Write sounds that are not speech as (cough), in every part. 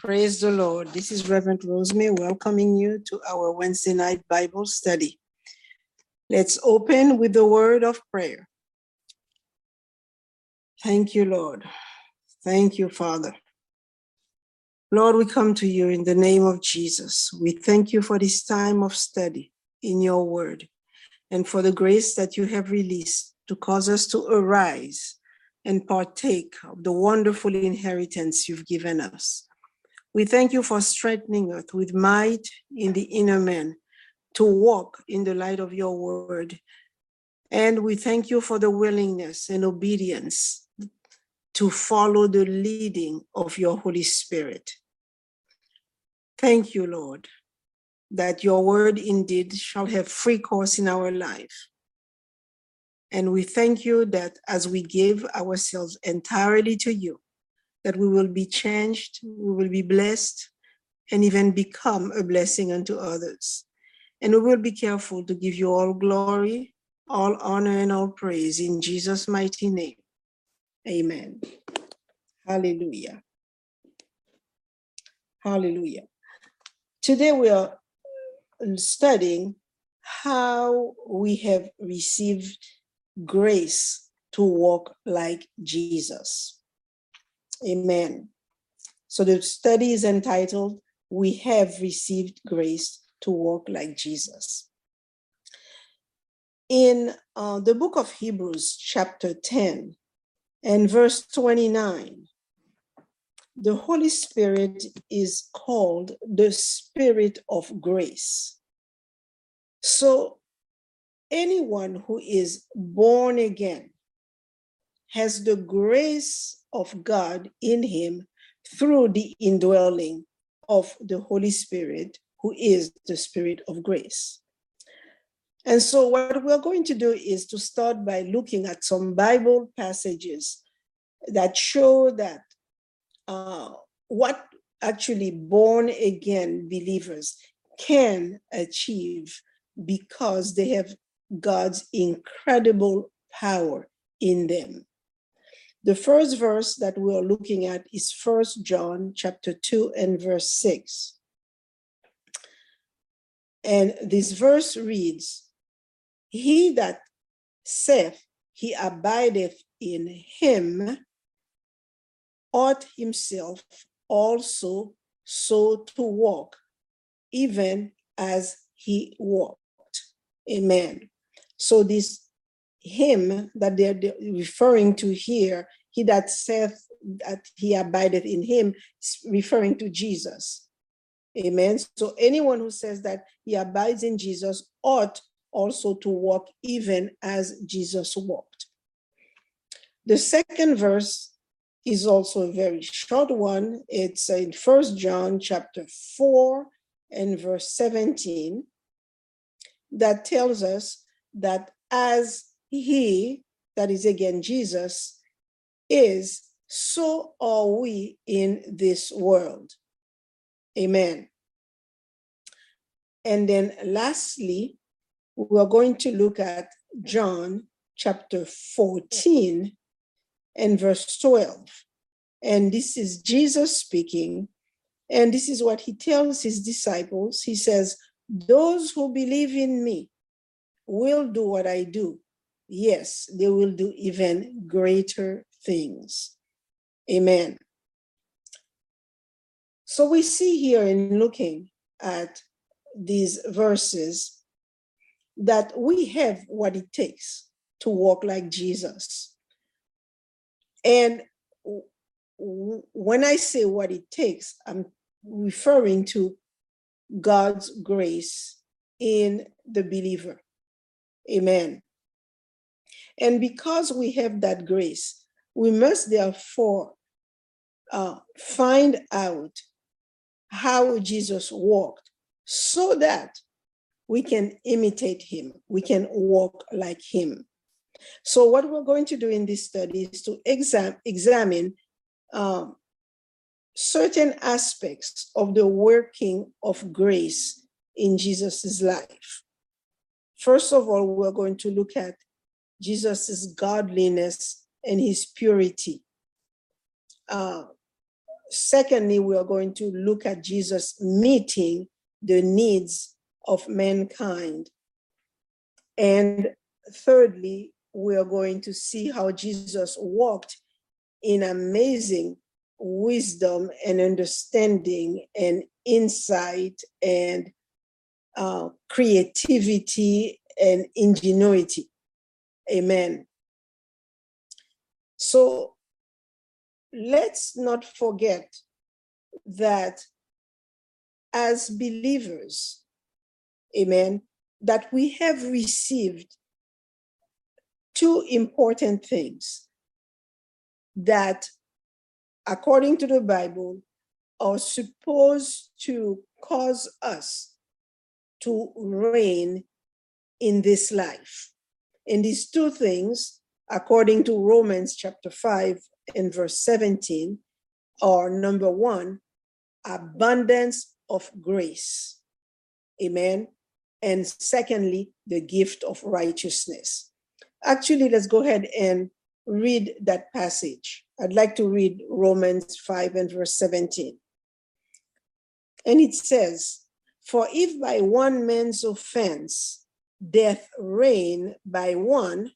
Praise the Lord. This is Reverend Rose-May welcoming you to our Wednesday night Bible study. Let's open with the word of prayer. Thank you, Lord. Thank you, Father. Lord, we come to you in the name of Jesus. We thank you for this time of study in your word and for the grace that you have released to cause us to arise and partake of the wonderful inheritance you've given us. We thank you for strengthening us with might in the inner man to walk in the light of your word. And we thank you for the willingness and obedience to follow the leading of your Holy Spirit. Thank you, Lord, that your word indeed shall have free course in our life. And we thank you that as we give ourselves entirely to you, that we will be changed, we will be blessed, and even become a blessing unto others. And we will be careful to give you all glory, all honor, and all praise in Jesus' mighty name. Amen. Hallelujah. Hallelujah. Today we are um, studying how we have received grace to walk like Jesus. Amen. So the study is entitled, We Have Received Grace to Walk Like Jesus. In uh, the book of Hebrews, chapter 10, and verse 29, the Holy Spirit is called the Spirit of grace. So anyone who is born again has the grace of God in him through the indwelling of the Holy Spirit, who is the Spirit of grace. And so, what we're going to do is to start by looking at some Bible passages that show that uh, what actually born again believers can achieve because they have God's incredible power in them. The first verse that we are looking at is First John chapter 2 and verse 6. And this verse reads, He that saith he abideth in him ought himself also so to walk, even as he walked. Amen. So this him that they're referring to here, he that saith that he abideth in him, referring to Jesus. Amen. So anyone who says that he abides in Jesus ought also to walk even as Jesus walked. The second verse is also a very short one. It's in First John chapter 4 and verse 17 that tells us that as he, that is again Jesus, is, so are we in this world. Amen. And then lastly, we're going to look at John chapter 14 and verse 12. And this is Jesus speaking. And this is what he tells his disciples. He says, Those who believe in me will do what I do. Yes, they will do even greater things. Amen. So we see here in looking at these verses that we have what it takes to walk like Jesus. And when I say what it takes, I'm referring to God's grace in the believer. Amen. And because we have that grace, we must therefore uh, find out how Jesus walked so that we can imitate him, we can walk like him. So, what we're going to do in this study is to exam- examine um, certain aspects of the working of grace in Jesus' life. First of all, we're going to look at Jesus' godliness and his purity. Uh, secondly, we are going to look at Jesus meeting the needs of mankind. And thirdly, we are going to see how Jesus walked in amazing wisdom and understanding and insight and uh, creativity and ingenuity. Amen. So let's not forget that as believers, amen, that we have received two important things that, according to the Bible, are supposed to cause us to reign in this life. And these two things, according to Romans chapter 5 and verse 17, are number one, abundance of grace. Amen. And secondly, the gift of righteousness. Actually, let's go ahead and read that passage. I'd like to read Romans 5 and verse 17. And it says, For if by one man's offense death reigned by one,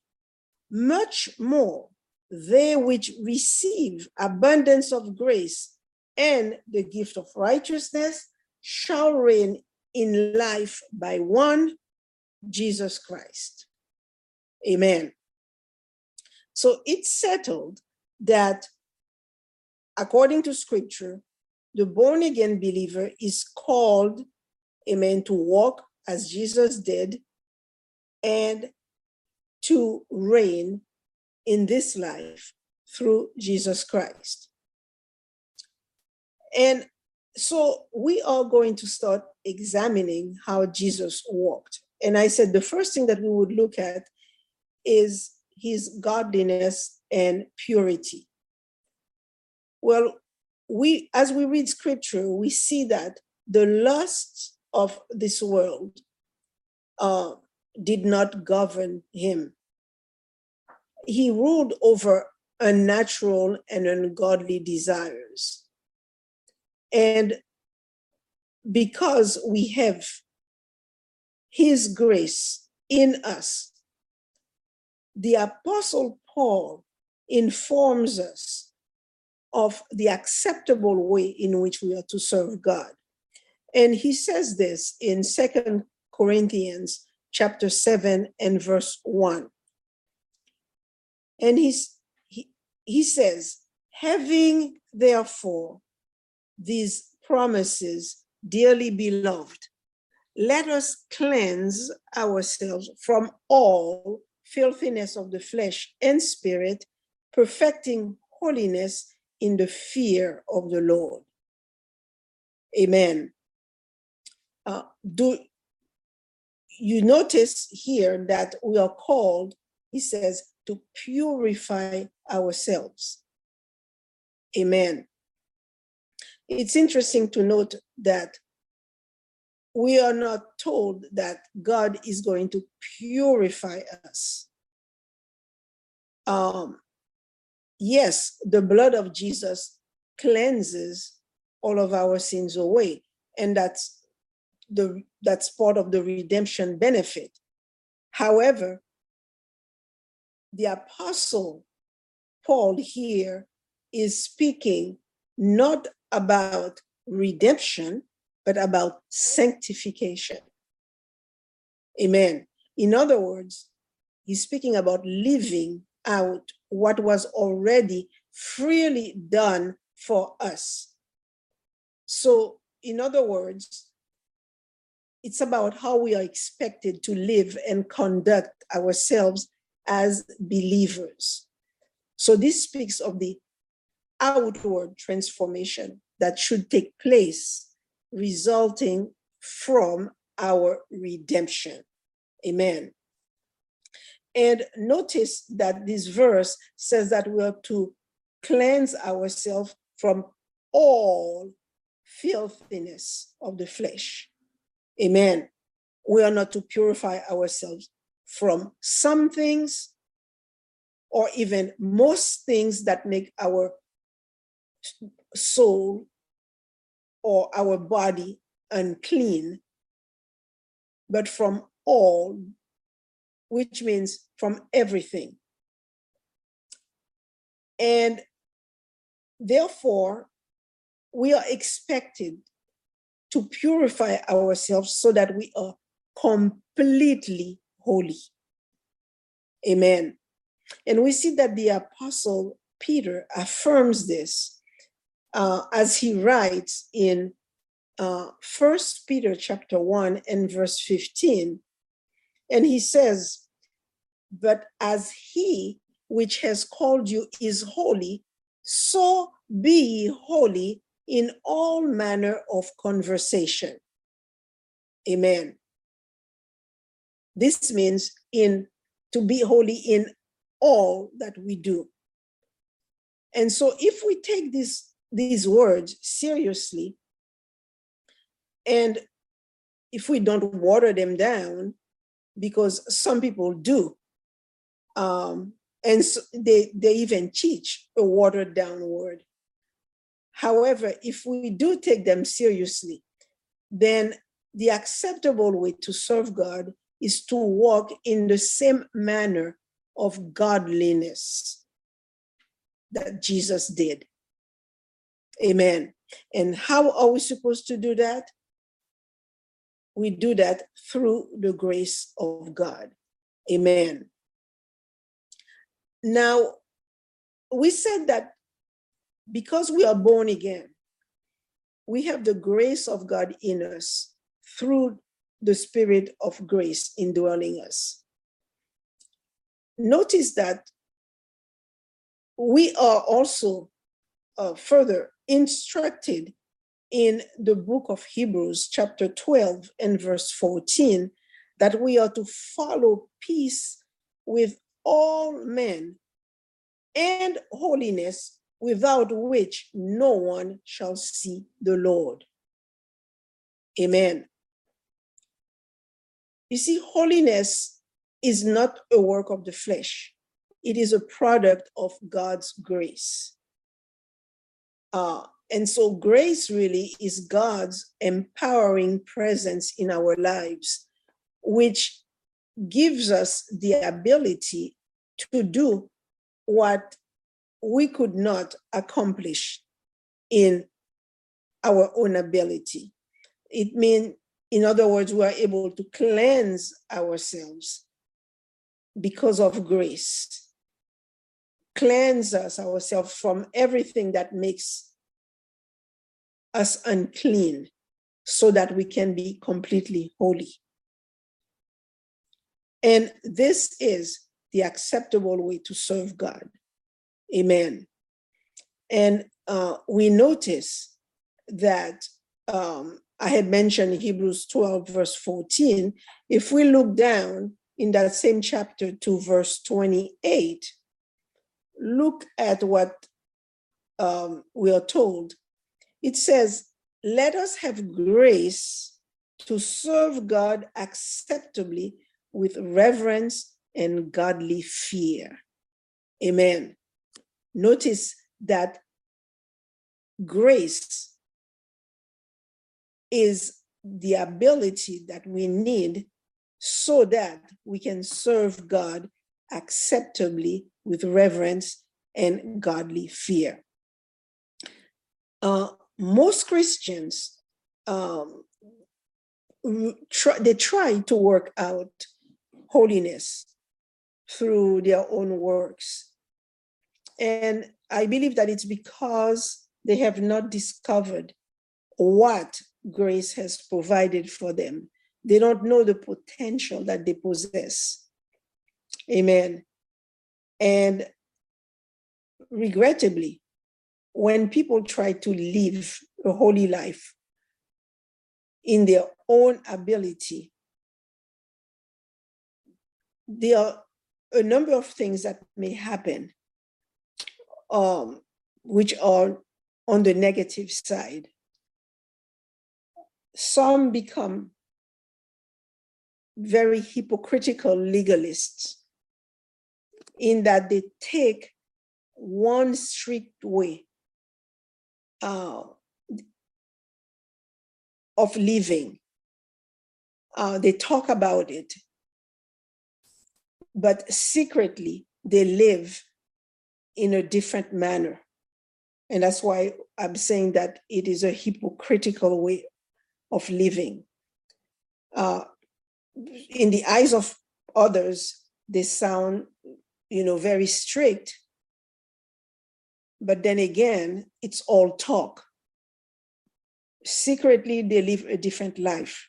much more they which receive abundance of grace and the gift of righteousness shall reign in life by one, Jesus Christ. Amen. So it's settled that according to scripture, the born again believer is called, amen, to walk as Jesus did and to reign in this life through Jesus Christ. And so we are going to start examining how Jesus walked. And I said the first thing that we would look at is his godliness and purity. Well, we as we read scripture, we see that the lusts of this world uh, did not govern him he ruled over unnatural and ungodly desires. And because we have his grace in us, the Apostle Paul informs us of the acceptable way in which we are to serve God. And he says this in Second Corinthians chapter 7 and verse 1. And he's, he, he says, having therefore these promises, dearly beloved, let us cleanse ourselves from all filthiness of the flesh and spirit, perfecting holiness in the fear of the Lord. Amen. Uh, do you notice here that we are called, he says, to purify ourselves. Amen. It's interesting to note that we are not told that God is going to purify us. Um, yes, the blood of Jesus cleanses all of our sins away, and that's the that's part of the redemption benefit. However, the apostle Paul here is speaking not about redemption, but about sanctification. Amen. In other words, he's speaking about living out what was already freely done for us. So, in other words, it's about how we are expected to live and conduct ourselves as believers. So this speaks of the outward transformation that should take place, resulting from our redemption. Amen. And notice that this verse says that we are to cleanse ourselves from all filthiness of the flesh. Amen. We are not to purify ourselves from some things or even most things that make our soul or our body unclean, but from all, which means from everything. And therefore, we are expected to purify ourselves so that we are completely holy. Amen. And we see that the apostle Peter affirms this uh, as he writes in uh, First Peter chapter 1 and verse 15. And he says, But as he which has called you is holy, so be holy in all manner of conversation. Amen. This means in to be holy in all that we do. And so if we take these these words seriously and if we don't water them down because some people do um, and so they they even teach a watered down word however if we do take them seriously then the acceptable way to serve god is to walk in the same manner of godliness that jesus did. Amen. And how are we supposed to do that? We do that through the grace of god. Amen. Now, we said that because we are born again, we have the grace of God in us through the spirit of grace indwelling us. Notice that we are also uh, further instructed in the book of Hebrews, chapter 12 and verse 14, that we are to follow peace with all men and holiness without which no one shall see the Lord. Amen. You see, holiness is not a work of the flesh, it is a product of God's grace. Uh, and so, grace really is God's empowering presence in our lives, which gives us the ability to do what we could not accomplish in our own ability. It means, in other words, we are able to cleanse ourselves because of grace. Cleanse us ourselves from everything that makes us unclean so that we can be completely holy. And this is the acceptable way to serve God. Amen. And uh, we notice that um, I had mentioned Hebrews 12, verse 14. If we look down in that same chapter to verse 28, look at what um, we are told. It says, Let us have grace to serve God acceptably with reverence and godly fear. Amen. Notice that grace is the ability that we need so that we can serve God acceptably with reverence and godly fear. Uh, most Christians um, try, they try to work out holiness through their own works. And I believe that it's because they have not discovered what grace has provided for them. They don't know the potential that they possess. Amen. And regrettably, when people try to live a holy life in their own ability, there are a number of things that may happen, um, which are on the negative side. Some become very hypocritical legalists in that they take one strict way uh, of living. Uh, they talk about it, but secretly they live in a different manner. And that's why I'm saying that it is a hypocritical way of living. Uh, in the eyes of others, they sound, you know, very strict. But then again, it's all talk. Secretly, they live a different life.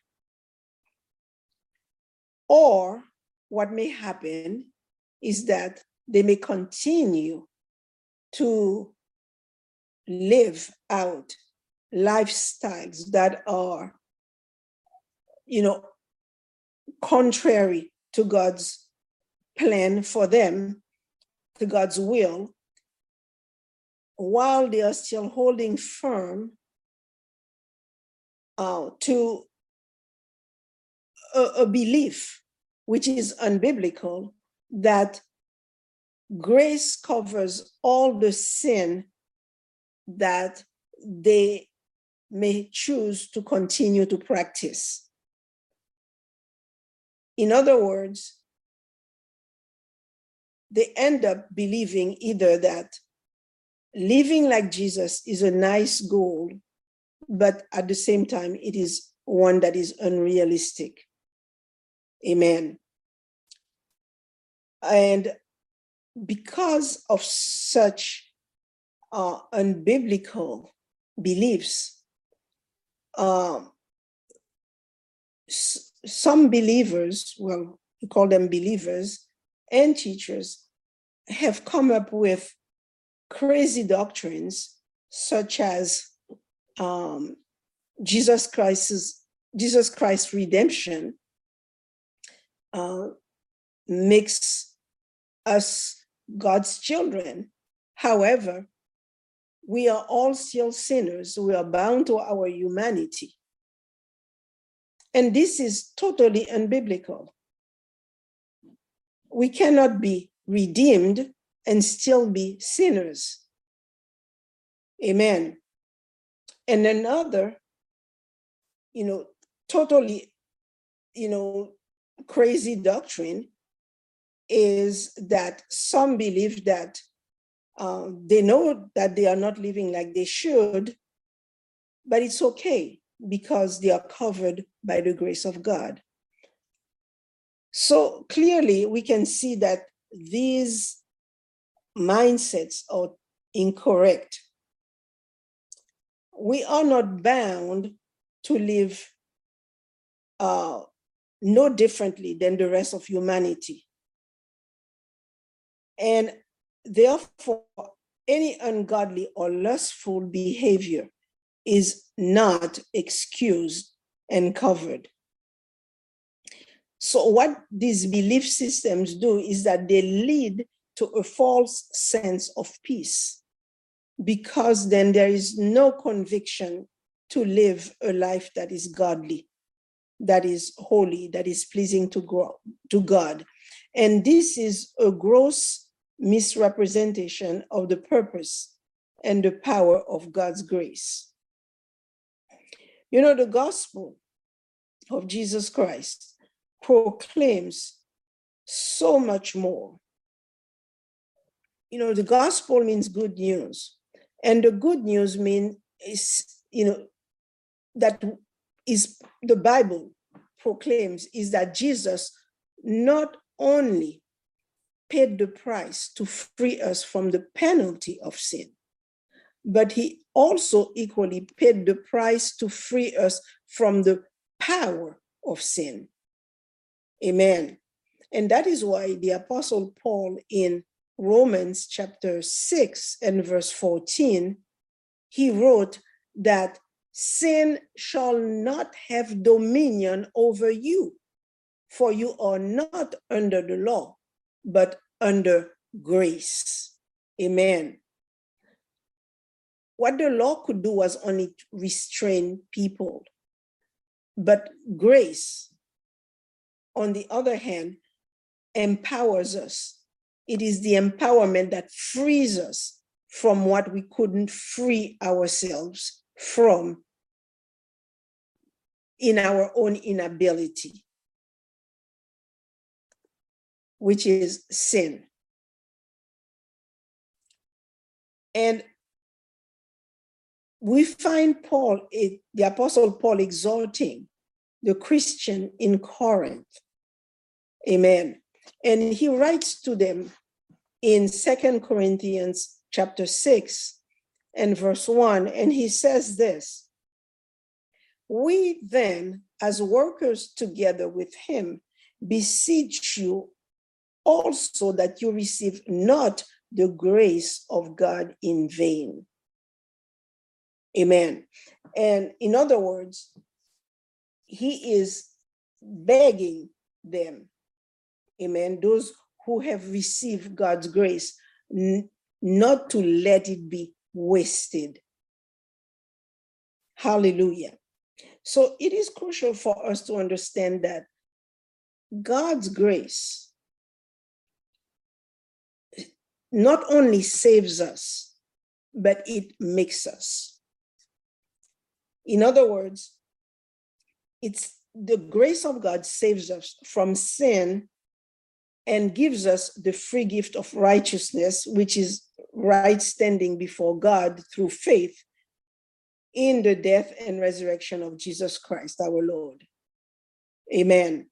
Or what may happen is that they may continue to live out lifestyles that are, you know, contrary to God's plan for them, to God's will, while they are still holding firm uh, to a, a belief which is unbiblical that grace covers all the sin that they may choose to continue to practice. In other words, they end up believing either that living like Jesus is a nice goal, but at the same time, it is one that is unrealistic. Amen. And because of such uh, unbiblical beliefs, um, s- some believers, well, we call them believers and teachers, have come up with crazy doctrines such as um, Jesus Christ's Jesus Christ's redemption uh, makes us God's children. However, we are all still sinners. We are bound to our humanity. And this is totally unbiblical. We cannot be redeemed and still be sinners. Amen. And another, you know, totally, you know, crazy doctrine is that some believe that uh, they know that they are not living like they should, but it's okay because they are covered by the grace of God. So clearly, we can see that these mindsets are incorrect. We are not bound to live uh, no differently than the rest of humanity. And therefore, any ungodly or lustful behavior is not excused and covered. So, what these belief systems do is that they lead to a false sense of peace because then there is no conviction to live a life that is godly, that is holy, that is pleasing to, go, to God. And this is a gross misrepresentation of the purpose and the power of God's grace. You know, the gospel of Jesus Christ proclaims so much more. You know, the gospel means good news. And the good news means is, you know, that is the Bible proclaims is that Jesus not only paid the price to free us from the penalty of sin, but he also equally paid the price to free us from the power of sin. Amen. And that is why the Apostle Paul in Romans chapter 6 and verse 14, he wrote that sin shall not have dominion over you, for you are not under the law, but under grace. Amen. What the law could do was only restrain people. But grace, on the other hand, empowers us. It is the empowerment that frees us from what we couldn't free ourselves from in our own inability, which is sin. And we find Paul, eh, the Apostle Paul, exhorting the Christian in Corinth. Amen. And he writes to them in Second Corinthians chapter 6 and verse 1, and he says this We then, as workers together with him, beseech you also that you receive not the grace of God in vain. Amen. And in other words, he is begging them, amen, those who have received God's grace, n- not to let it be wasted. Hallelujah. So it is crucial for us to understand that God's grace not only saves us, but it makes us. In other words, it's the grace of God saves us from sin and gives us the free gift of righteousness, which is right standing before God through faith in the death and resurrection of Jesus Christ, our Lord. Amen.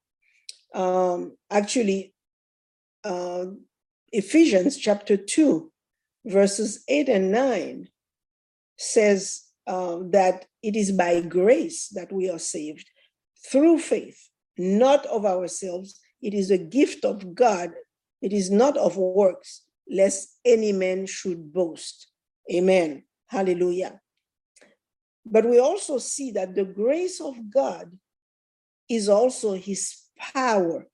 Um, actually, uh, Ephesians chapter 2, verses 8 and 9 says uh, that it is by grace that we are saved through faith, not of ourselves. It is a gift of God. It is not of works, lest any man should boast. Amen. Hallelujah. But we also see that the grace of God is also his power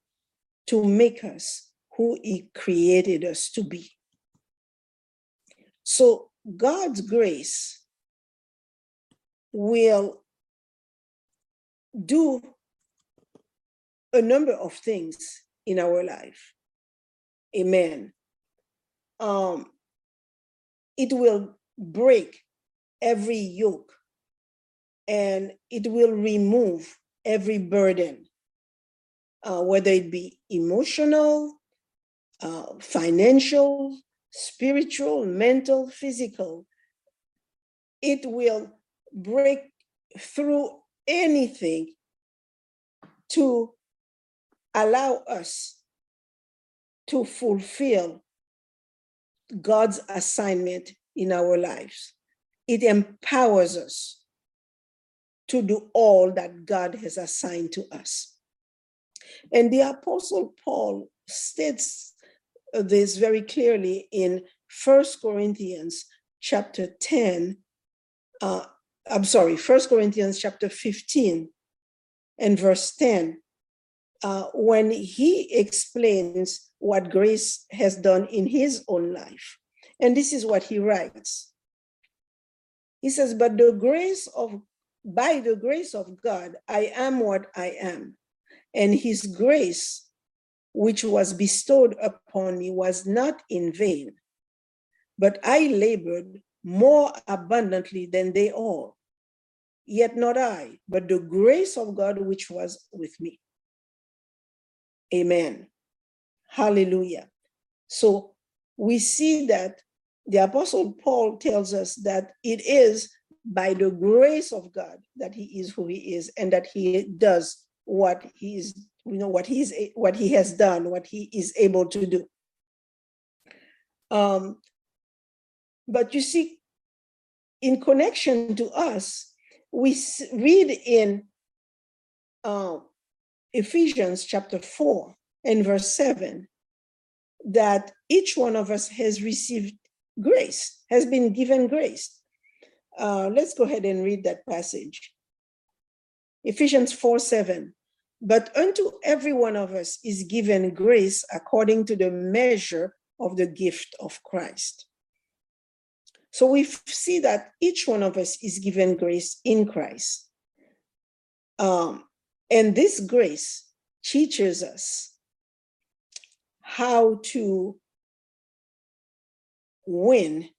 to make us who he created us to be. So God's grace will do a number of things in our life. Amen. Um, it will break every yoke and it will remove every burden, uh, whether it be emotional, uh, financial, spiritual, mental, physical. It will break through anything to allow us to fulfill God's assignment in our lives. It empowers us to do all that God has assigned to us. And the Apostle Paul states this very clearly in First Corinthians chapter 10, uh, I'm sorry, First Corinthians chapter 15 and verse 10, uh, when he explains what grace has done in his own life. And this is what he writes. He says, But the grace of, by the grace of God, I am what I am. And his grace, which was bestowed upon me, was not in vain, but I labored more abundantly than they all. Yet not I, but the grace of God which was with me. Amen. Hallelujah. So we see that the Apostle Paul tells us that it is by the grace of God that he is who he is and that he does what he is, you know, what he's what he has done, what he is able to do. Um, but you see, in connection to us, we read in uh, Ephesians chapter 4 and verse 7 that each one of us has received grace, has been given grace. Uh, let's go ahead and read that passage. Ephesians 4 7. But unto every one of us is given grace according to the measure of the gift of Christ. So we see that each one of us is given grace in Christ. Um, and this grace teaches us how to win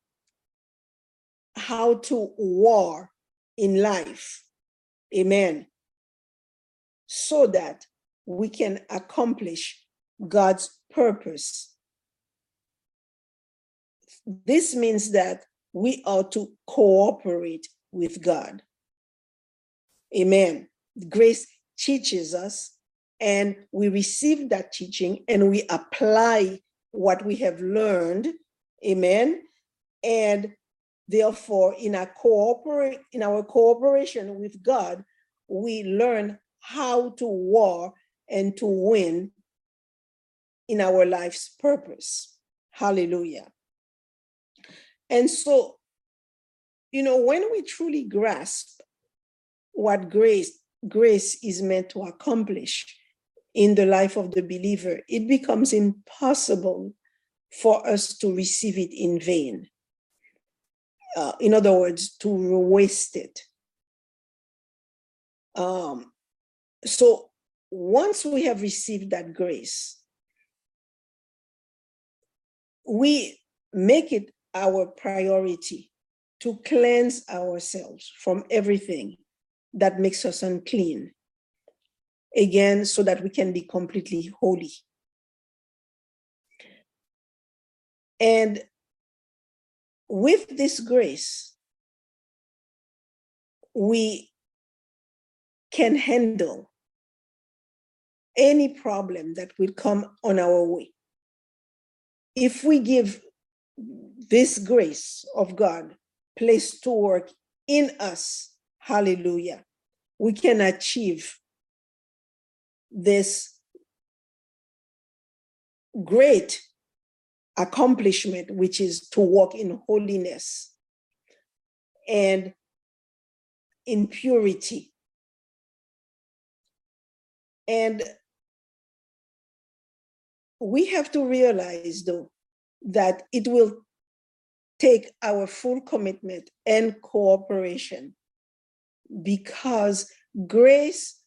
how to war in life. Amen. So that we can accomplish God's purpose. This means that we are to cooperate with God. Amen. Grace teaches us, and we receive that teaching and we apply what we have learned. Amen. And therefore, in our cooperate in our cooperation with God, we learn how to war and to win in our life's purpose. Hallelujah. And so, you know, when we truly grasp what grace grace is meant to accomplish in the life of the believer, it becomes impossible for us to receive it in vain. Uh, in other words, to waste it. Um, so once we have received that grace, we make it our priority to cleanse ourselves from everything that makes us unclean. Again, so that we can be completely holy. And with this grace, we can handle any problem that will come on our way. If we give this grace of God place to work in us, hallelujah, we can achieve this great accomplishment, which is to walk in holiness and in purity. And we have to realize, though, that it will take our full commitment and cooperation because grace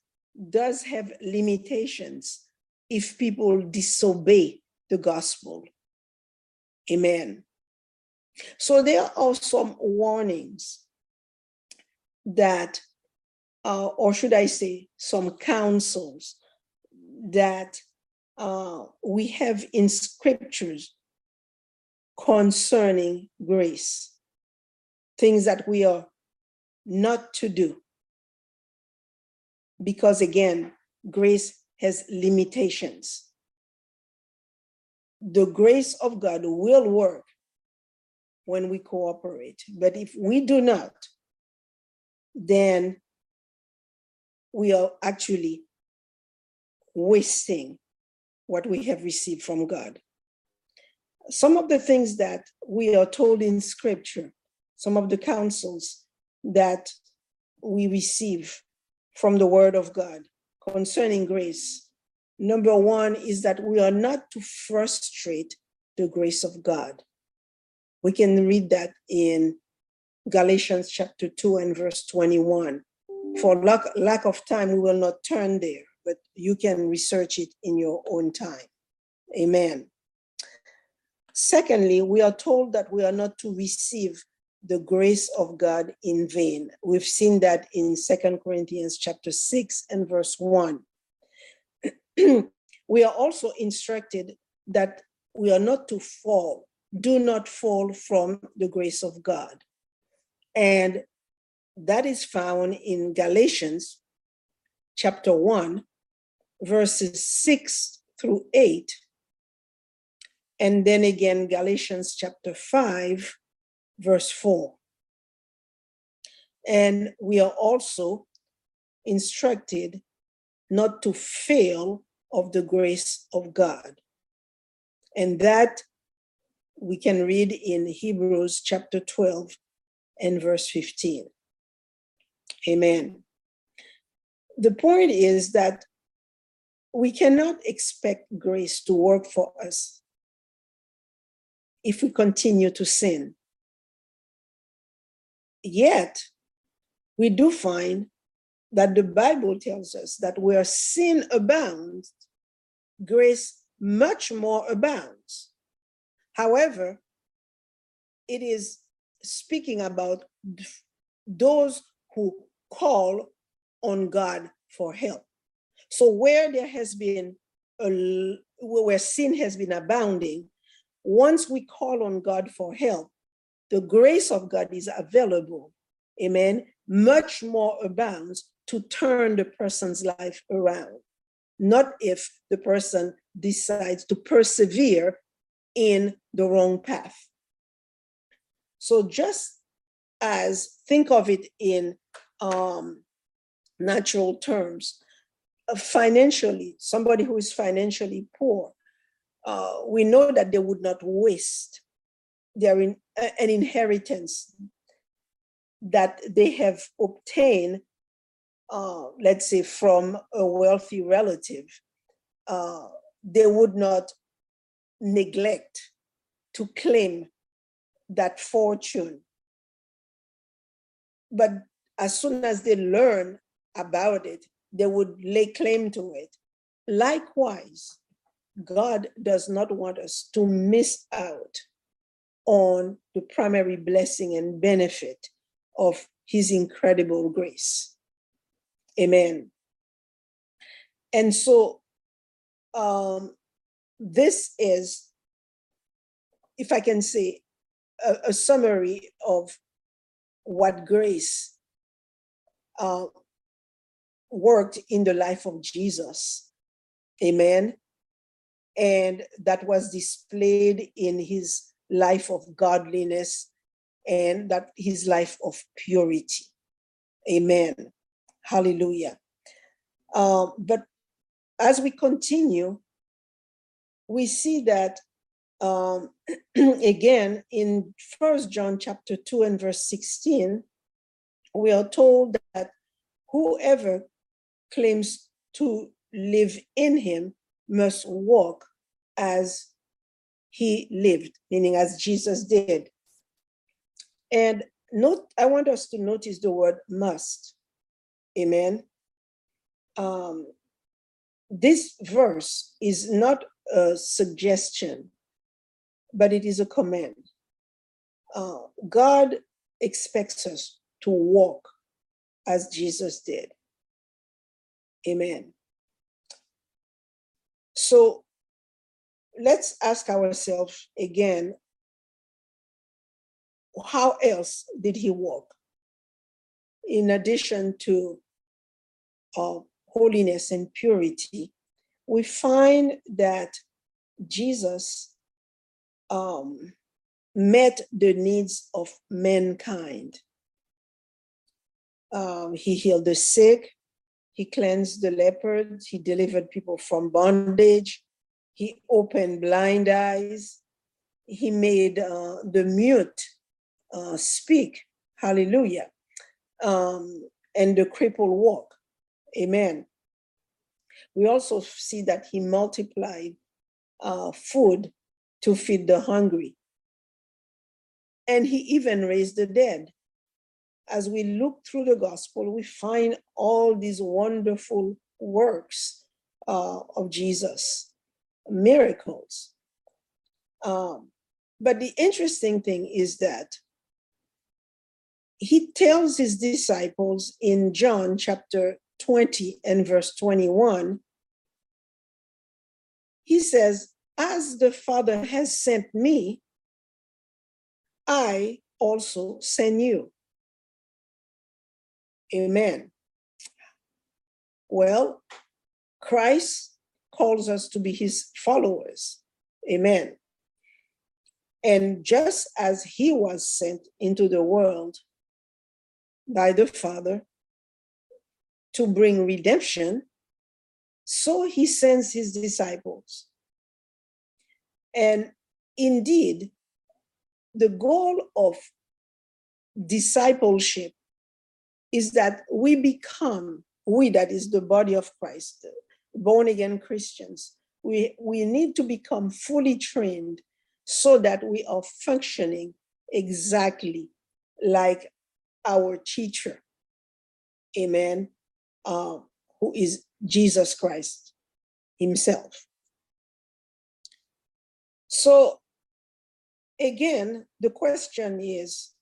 does have limitations if people disobey the gospel. Amen. So there are some warnings that, uh, or should I say, some counsels that uh, we have in scriptures concerning grace, things that we are not to do. Because again, grace has limitations. The grace of God will work when we cooperate. But if we do not, then we are actually wasting what we have received from God some of the things that we are told in scripture, some of the counsels that we receive from the word of God concerning grace. Number one is that we are not to frustrate the grace of God. We can read that in Galatians chapter 2 and verse 21. For lack, lack of time, we will not turn there, but you can research it in your own time. Amen. Secondly, we are told that we are not to receive the grace of God in vain. We've seen that in Second Corinthians chapter 6 and verse 1. (clears throat) we are also instructed that we are not to fall, do not fall from the grace of God. And that is found in Galatians chapter 1, verses 6 through 8 and then again, Galatians chapter 5, verse 4. And we are also instructed not to fail of the grace of God. And that we can read in Hebrews chapter 12 and verse 15. Amen. The point is that we cannot expect grace to work for us if we continue to sin. Yet, we do find that the Bible tells us that where sin abounds, grace much more abounds. However, it is speaking about those who call on God for help. So where there has been a where sin has been abounding, once we call on God for help, the grace of God is available. Amen. Much more abounds to turn the person's life around. Not if the person decides to persevere in the wrong path. So just as think of it in um, natural terms, financially, somebody who is financially poor, uh, we know that they would not waste their in, uh, an inheritance that they have obtained, uh, let's say, from a wealthy relative. Uh, they would not neglect to claim that fortune. But as soon as they learn about it, they would lay claim to it. Likewise, God does not want us to miss out on the primary blessing and benefit of his incredible grace. Amen. And so um, this is, if I can say, a, a summary of what grace uh, worked in the life of Jesus. Amen. And that was displayed in his life of godliness and that his life of purity. Amen. Hallelujah. Um, but as we continue, we see that um, (clears throat) again in First John chapter 2 and verse 16, we are told that whoever claims to live in him must walk as he lived, meaning as Jesus did. And note, I want us to notice the word must. Amen. Um, this verse is not a suggestion, but it is a command. Uh, God expects us to walk as Jesus did. Amen. So let's ask ourselves again how else did he walk? In addition to uh, holiness and purity, we find that Jesus um, met the needs of mankind. Um, he healed the sick, he cleansed the lepers, he delivered people from bondage, he opened blind eyes, he made uh, the mute uh, speak, hallelujah, um, and the cripple walk, amen. We also see that he multiplied uh, food to feed the hungry. And he even raised the dead. As we look through the gospel, we find all these wonderful works uh, of Jesus, miracles. Um, but the interesting thing is that he tells his disciples in John chapter 20 and verse 21, he says, As the Father has sent me, I also send you. Amen. Well, Christ calls us to be his followers. Amen. And just as he was sent into the world by the Father to bring redemption, so he sends his disciples. And indeed, the goal of discipleship is that we become, we that is the body of Christ, born again Christians, we, we need to become fully trained so that we are functioning exactly like our teacher. Amen. Uh, who is Jesus Christ Himself. So, again, the question is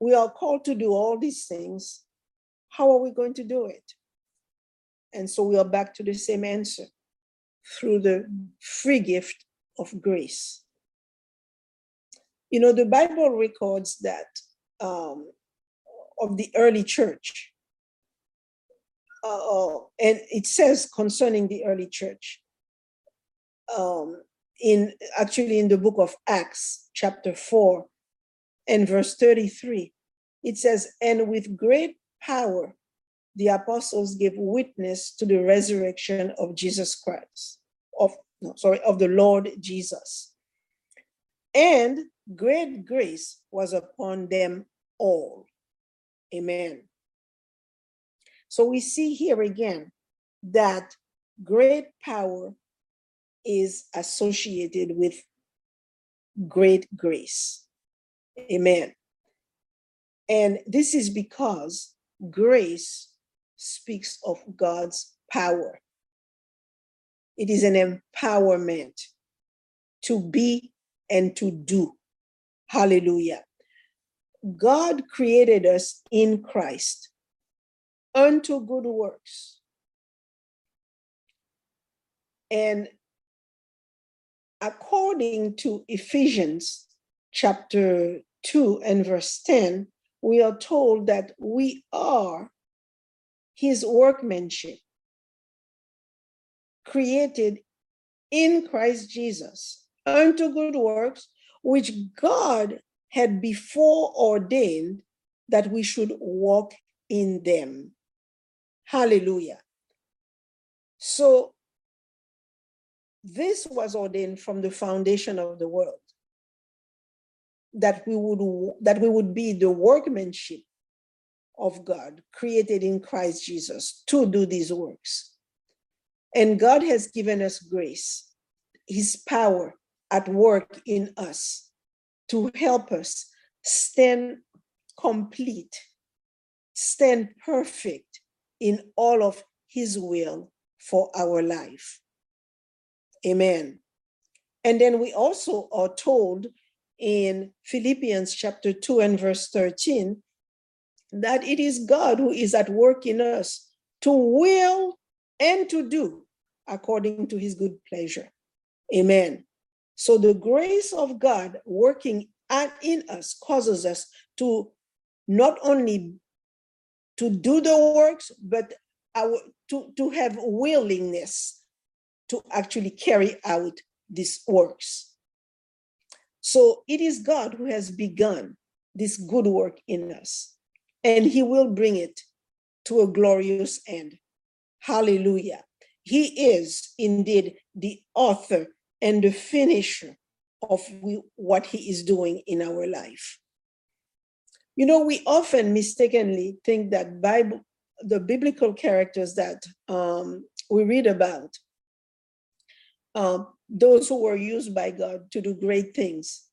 we are called to do all these things. How are we going to do it? And so we are back to the same answer through the free gift of grace. You know, the Bible records that um, of the early church. Uh, and it says concerning the early church, um, in actually in the book of Acts, chapter 4, and verse 33, it says, And with great power the apostles gave witness to the resurrection of Jesus Christ, of no, sorry, of the Lord Jesus. And great grace was upon them all. Amen. So we see here again that great power is associated with great grace. Amen. And this is because grace speaks of God's power. It is an empowerment to be and to do. Hallelujah. God created us in Christ unto good works. And according to Ephesians chapter 2 and verse 10, we are told that we are his workmanship, created in Christ Jesus unto good works, which God had before ordained that we should walk in them. Hallelujah. So, this was ordained from the foundation of the world that we would that we would be the workmanship of God created in Christ Jesus to do these works. And God has given us grace, his power at work in us to help us stand complete, stand perfect in all of his will for our life. Amen. And then we also are told in Philippians chapter 2 and verse 13 that it is God who is at work in us to will and to do according to his good pleasure. Amen. So the grace of God working at, in us causes us to not only to do the works, but our, to, to have willingness to actually carry out these works. So it is God who has begun this good work in us and he will bring it to a glorious end. Hallelujah. He is indeed the author and the finisher of what he is doing in our life. You know, we often mistakenly think that Bible, the biblical characters that um, we read about, um, those who were used by God to do great things,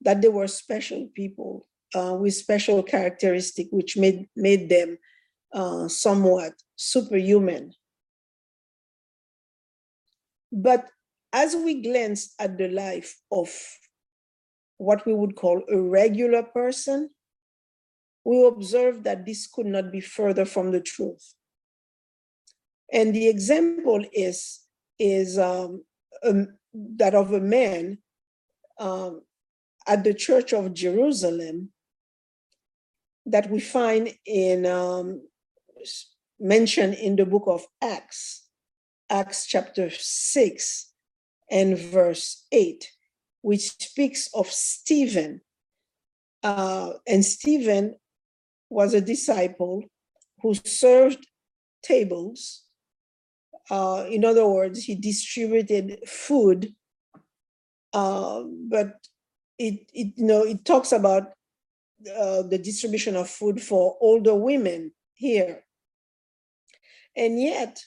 that they were special people uh, with special characteristic, which made made them uh, somewhat superhuman. But as we glance at the life of what we would call a regular person, we observe that this could not be further from the truth. And the example is is um, um, that of a man um, at the Church of Jerusalem that we find in um, mentioned in the book of Acts, Acts chapter 6 and verse 8, which speaks of Stephen. Uh, and Stephen was a disciple who served tables. Uh, in other words, he distributed food, uh, but it, it you know it talks about uh, the distribution of food for older women here. And yet,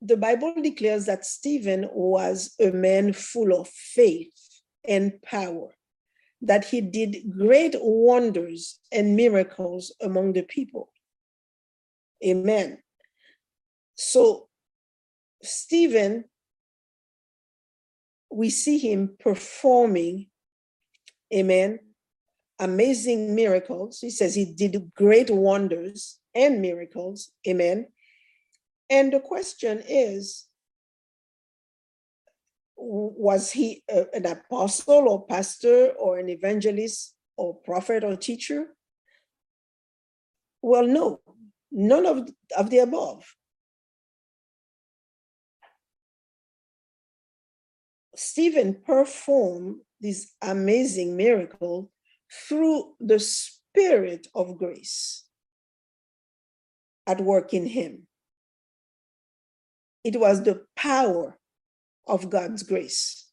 the Bible declares that Stephen was a man full of faith and power, that he did great wonders and miracles among the people. Amen. So, Stephen, we see him performing, amen, amazing miracles. He says he did great wonders and miracles. Amen. And the question is was he an apostle or pastor or an evangelist or prophet or teacher? Well, no, none of, of the above. Stephen performed this amazing miracle through the Spirit of grace at work in him. It was the power of God's grace.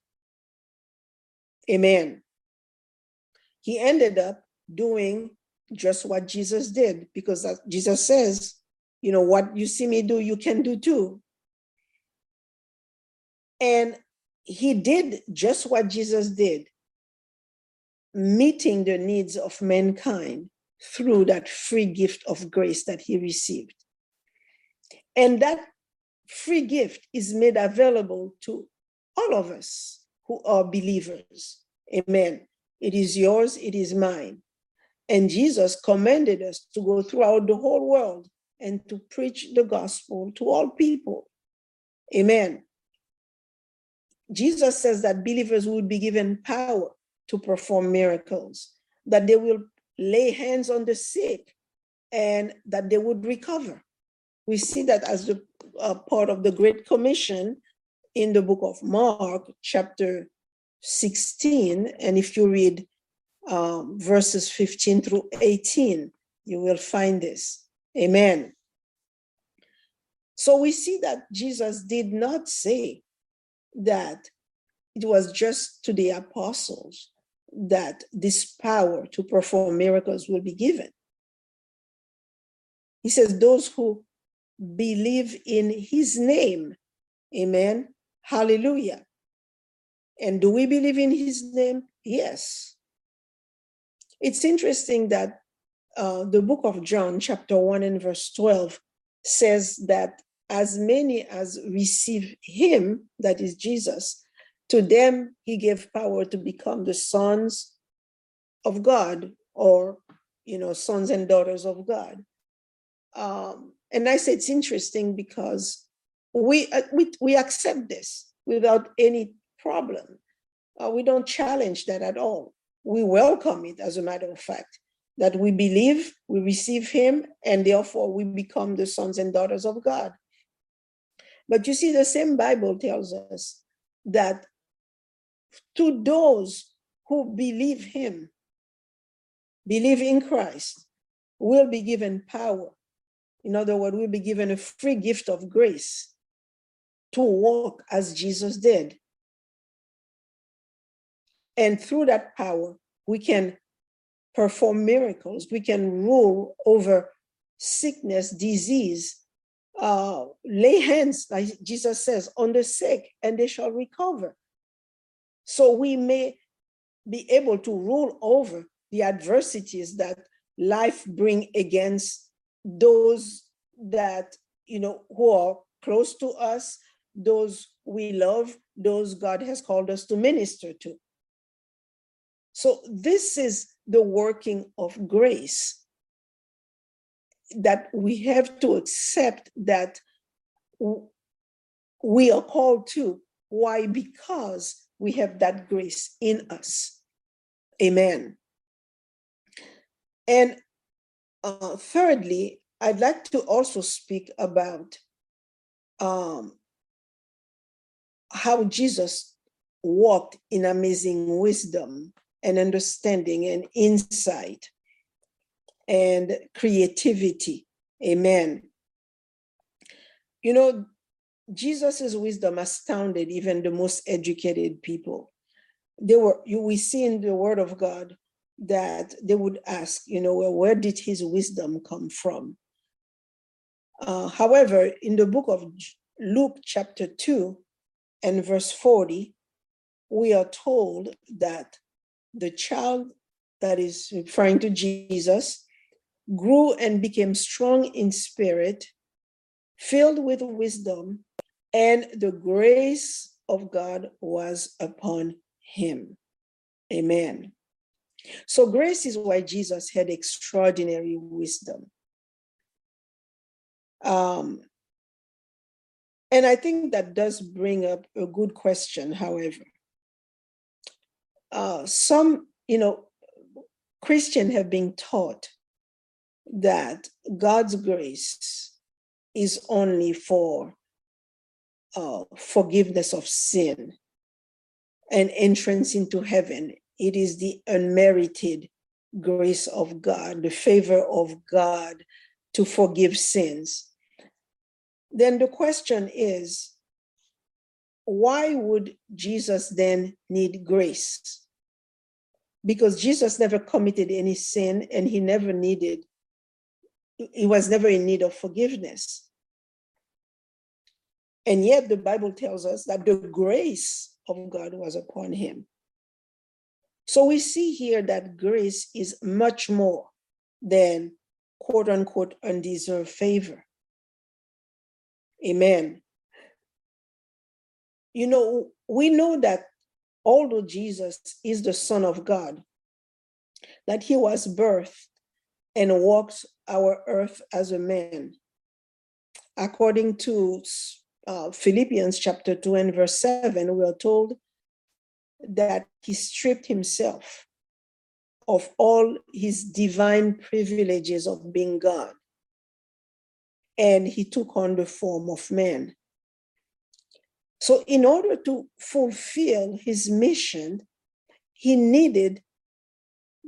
Amen. He ended up doing just what Jesus did because Jesus says, you know, what you see me do, you can do too. And he did just what Jesus did, meeting the needs of mankind through that free gift of grace that he received. And that free gift is made available to all of us who are believers. Amen. It is yours, it is mine. And Jesus commanded us to go throughout the whole world and to preach the gospel to all people. Amen. Jesus says that believers will be given power to perform miracles, that they will lay hands on the sick and that they would recover. We see that as the uh, part of the Great Commission in the book of Mark, chapter 16. And if you read um, verses 15 through 18, you will find this. Amen. So we see that Jesus did not say that it was just to the apostles that this power to perform miracles will be given. He says, Those who believe in his name, amen, hallelujah. And do we believe in his name? Yes. It's interesting that uh, the book of John, chapter 1 and verse 12, says that as many as receive him, that is Jesus, to them he gave power to become the sons of God or, you know, sons and daughters of God. Um, and I say it's interesting because we, uh, we, we accept this without any problem. Uh, we don't challenge that at all. We welcome it, as a matter of fact, that we believe, we receive Him, and therefore we become the sons and daughters of God. But you see, the same Bible tells us that to those who believe Him, believe in Christ, will be given power. In other words, will be given a free gift of grace to walk as Jesus did. And through that power, we can perform miracles. We can rule over sickness, disease, uh, lay hands, like Jesus says, on the sick, and they shall recover. So we may be able to rule over the adversities that life bring against those that you know who are close to us, those we love, those God has called us to minister to. So this is the working of grace that we have to accept that we are called to. Why? Because we have that grace in us. Amen. And uh, thirdly, I'd like to also speak about um, how Jesus walked in amazing wisdom and understanding and insight and creativity. Amen. You know, Jesus' wisdom astounded even the most educated people. They were, you, we see in the Word of God that they would ask, you know, well, where did his wisdom come from? Uh, however, in the book of Luke, chapter 2 and verse 40, we are told that the child that is referring to Jesus grew and became strong in spirit, filled with wisdom, and the grace of God was upon him. Amen. So, grace is why Jesus had extraordinary wisdom. Um, and I think that does bring up a good question, however. Uh, some, you know, Christians have been taught that God's grace is only for uh, forgiveness of sin and entrance into heaven. It is the unmerited grace of God, the favor of God to forgive sins. Then the question is why would Jesus then need grace? Because Jesus never committed any sin and he never needed, he was never in need of forgiveness. And yet the Bible tells us that the grace of God was upon him. So we see here that grace is much more than quote unquote undeserved favor. Amen. You know, we know that although Jesus is the Son of God, that he was birthed and walked our earth as a man. According to uh, Philippians chapter 2 and verse 7, we are told that he stripped himself of all his divine privileges of being God. And he took on the form of man. So, in order to fulfill his mission, he needed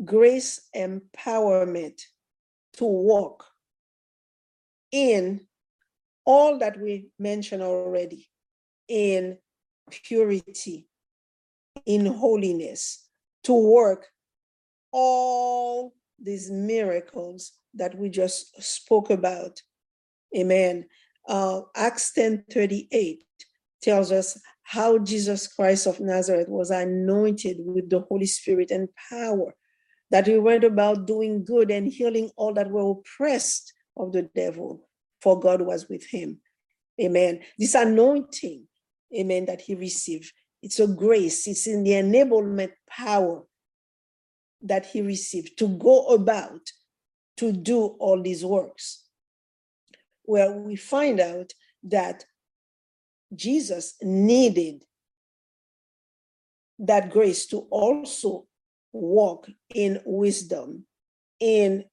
grace empowerment to walk in all that we mentioned already in purity, in holiness, to work all these miracles that we just spoke about. Amen. Uh, Acts 10 38 tells us how Jesus Christ of Nazareth was anointed with the Holy Spirit and power, that he went about doing good and healing all that were oppressed of the devil, for God was with him. Amen. This anointing, amen, that he received, it's a grace, it's in the enablement power that he received to go about to do all these works. Where we find out that Jesus needed that grace to also walk in wisdom, in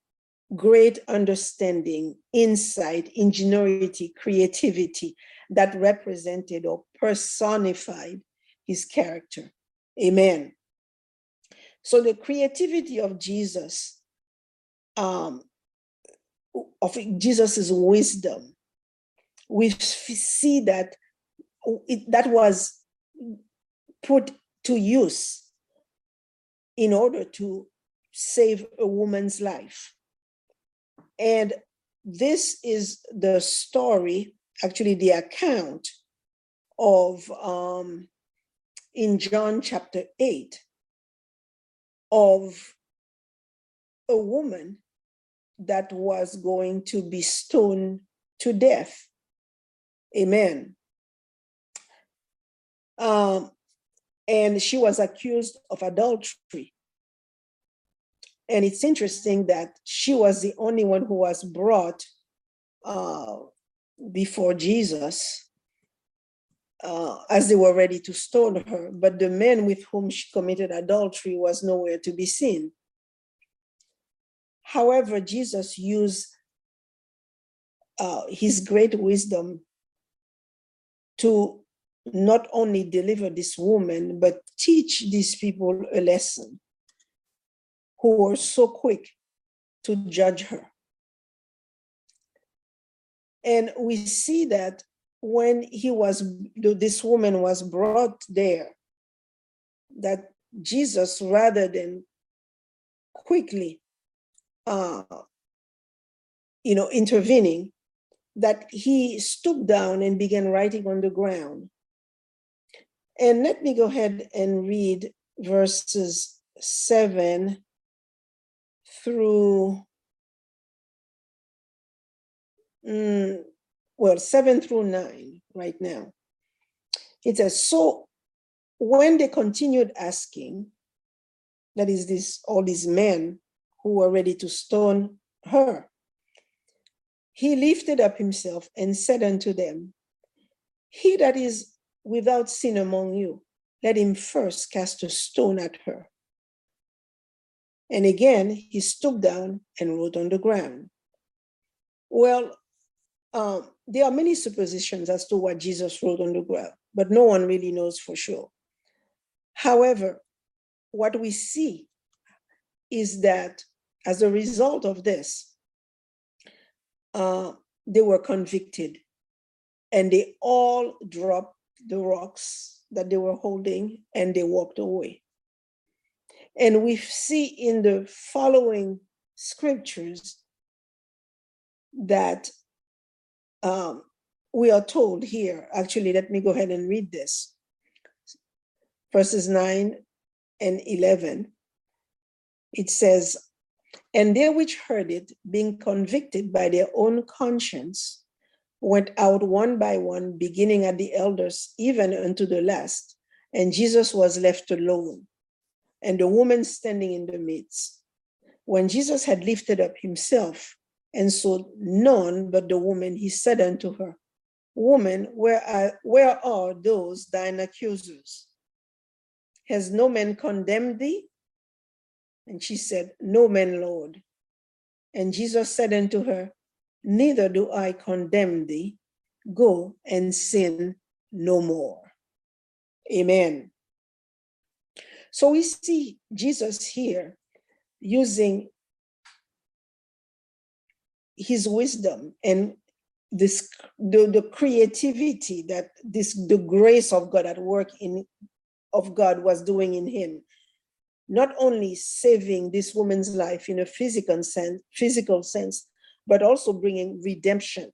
great understanding, insight, ingenuity, creativity that represented or personified his character. Amen. So the creativity of Jesus, um, of Jesus's wisdom, we see that it, that was put to use in order to save a woman's life. And this is the story, actually, the account of um, in John chapter 8 of a woman that was going to be stoned to death. Amen. Um, and she was accused of adultery. And it's interesting that she was the only one who was brought uh, before Jesus uh, as they were ready to stone her. But the man with whom she committed adultery was nowhere to be seen. However, Jesus used uh, his great wisdom to not only deliver this woman, but teach these people a lesson who were so quick to judge her. And we see that when he was, this woman was brought there, that Jesus, rather than quickly, uh, you know, intervening, that he stooped down and began writing on the ground. And let me go ahead and read verses seven through, mm, well, seven through nine right now. It says, So when they continued asking, that is, this all these men who were ready to stone her, he lifted up himself and said unto them, He that is without sin among you, let him first cast a stone at her. And again, he stooped down and wrote on the ground. Well, um, there are many suppositions as to what Jesus wrote on the ground, but no one really knows for sure. However, what we see is that as a result of this, uh, they were convicted and they all dropped the rocks that they were holding and they walked away. And we see in the following scriptures that um, we are told here. Actually, let me go ahead and read this verses 9 and 11. It says, And they which heard it, being convicted by their own conscience, went out one by one, beginning at the elders, even unto the last. And Jesus was left alone, and the woman standing in the midst. When Jesus had lifted up himself and saw none but the woman, he said unto her, Woman, where are, where are those thine accusers? Has no man condemned thee? And she said, No man, Lord. And Jesus said unto her, Neither do I condemn thee. Go and sin no more. Amen. So we see Jesus here using his wisdom and this the, the creativity that this the grace of God at work in of God was doing in him not only saving this woman's life in a physical sense physical sense but also bringing redemption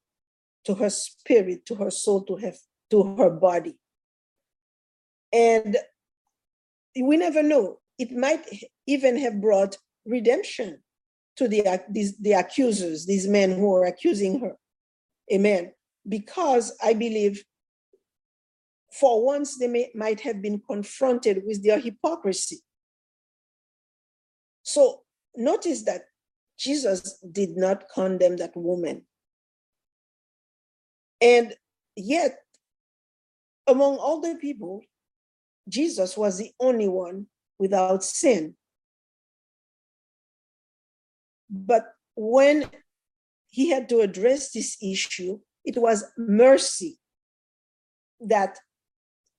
to her spirit to her soul to her to her body and we never know it might even have brought redemption to the, these, the accusers, these men who are accusing her. Amen. Because I believe for once they may, might have been confronted with their hypocrisy. So notice that Jesus did not condemn that woman. And yet, among all the people, Jesus was the only one without sin. But when he had to address this issue, it was mercy that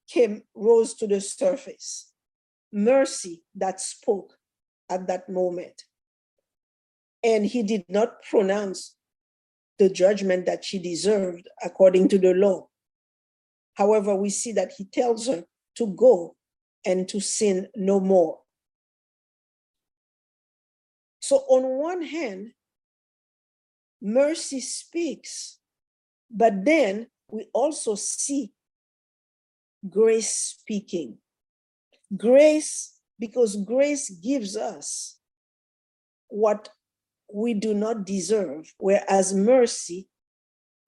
came, rose to the surface. Mercy that spoke at that moment. And he did not pronounce the judgment that she deserved according to the law. However, we see that he tells her to go and to sin no more. So, on one hand, mercy speaks, but then we also see grace speaking. Grace, because grace gives us what we do not deserve, whereas mercy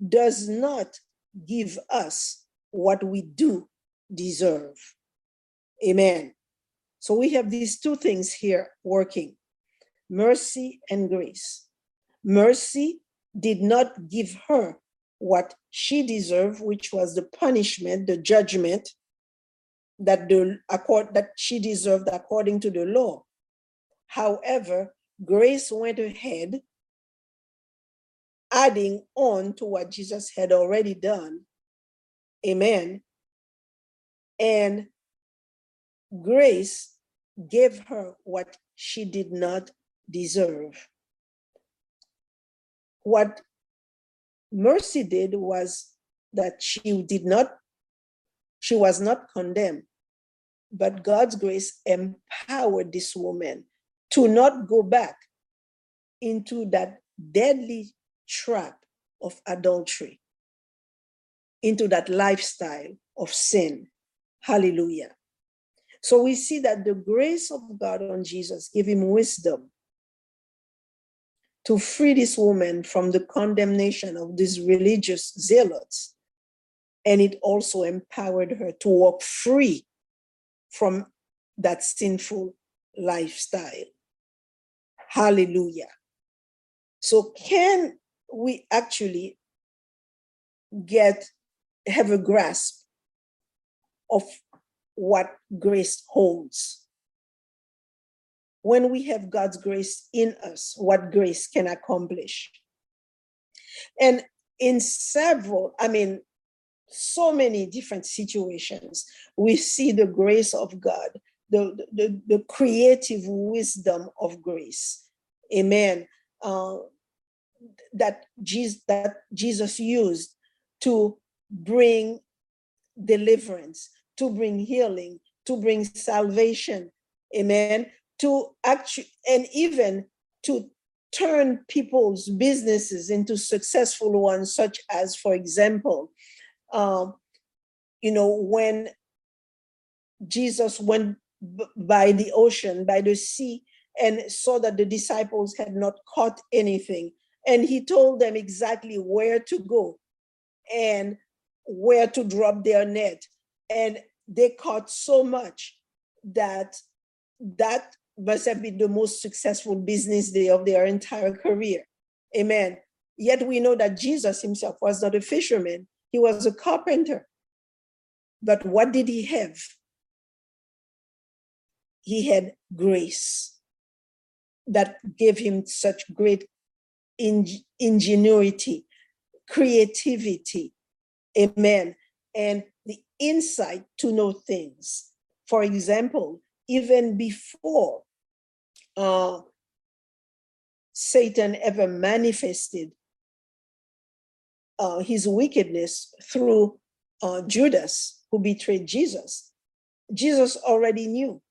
does not give us what we do deserve. Amen. So we have these two things here working mercy and grace. Mercy did not give her what she deserved, which was the punishment, the judgment that the accord that she deserved according to the law. However, grace went ahead, adding on to what Jesus had already done. Amen. And grace gave her what she did not deserve. What mercy did was that she did not, she was not condemned, but God's grace empowered this woman to not go back into that deadly trap of adultery, into that lifestyle of sin. Hallelujah. So we see that the grace of God on Jesus gave him wisdom to free this woman from the condemnation of these religious zealots. And it also empowered her to walk free from that sinful lifestyle. Hallelujah. So, can we actually get have a grasp of what grace holds? When we have God's grace in us, what grace can accomplish? And in several, I mean, so many different situations, we see the grace of God, the, the, the creative wisdom of grace. Amen. Uh, that Jesus, that Jesus used to bring deliverance, to bring healing, to bring salvation. Amen. To actually, and even to turn people's businesses into successful ones, such as, for example, um, you know, when Jesus went by the ocean, by the sea, and saw that the disciples had not caught anything. And he told them exactly where to go and where to drop their net. And they caught so much that that must have been the most successful business day of their entire career. Amen. Yet we know that Jesus himself was not a fisherman, he was a carpenter. But what did he have? He had grace that gave him such great in, ingenuity, creativity, amen, and the insight to know things. For example, even before uh, Satan ever manifested uh, his wickedness through uh, Judas, who betrayed Jesus. Jesus already knew,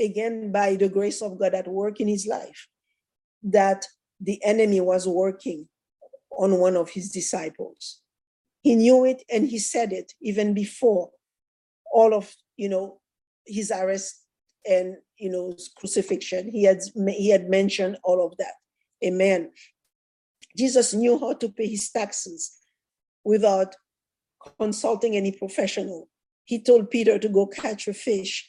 again, by the grace of God at work in his life, that the enemy was working on one of his disciples. He knew it and he said it even before all of, you know, his arrest and, you know, crucifixion. He had, he had mentioned all of that. Amen. Jesus knew how to pay his taxes without consulting any professional. He told Peter to go catch a fish.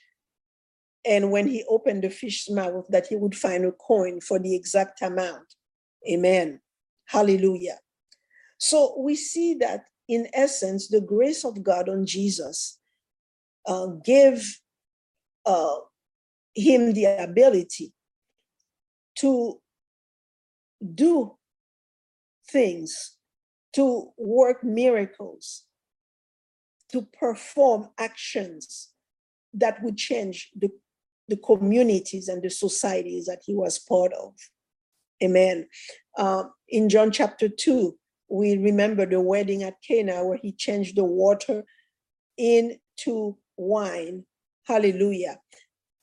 And when he opened the fish's mouth, that he would find a coin for the exact amount. Amen. Hallelujah. So we see that in essence, the grace of God on Jesus uh, gave uh, him the ability to do things to work miracles, to perform actions that would change the, the communities and the societies that he was part of. Amen. Uh, in John chapter 2, we remember the wedding at Cana where he changed the water into wine. Hallelujah.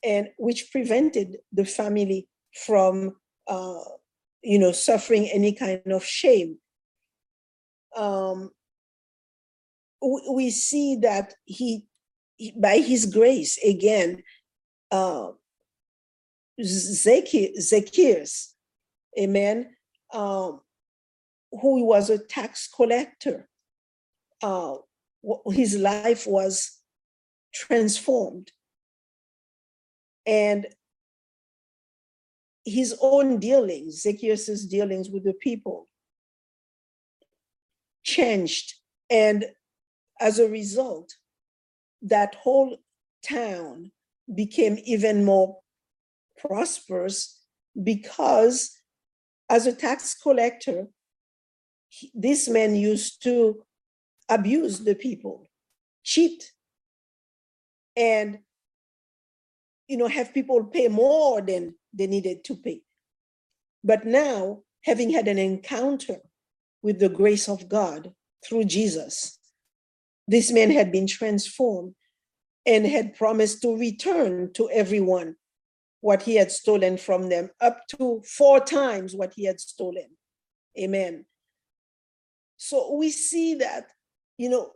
And which prevented the family from, uh, you know, suffering any kind of shame um, we see that he, by his grace, again, uh, Zacchaeus, amen, um, who was a tax collector, uh, his life was transformed. And his own dealings, Zacchaeus' dealings with the people, changed. And as a result, that whole town became even more prosperous because as a tax collector, this man used to abuse the people, cheat, and you know have people pay more than they needed to pay. But now, having had an encounter with the grace of God through Jesus. This man had been transformed and had promised to return to everyone what he had stolen from them, up to four times what he had stolen. Amen. So we see that, you know,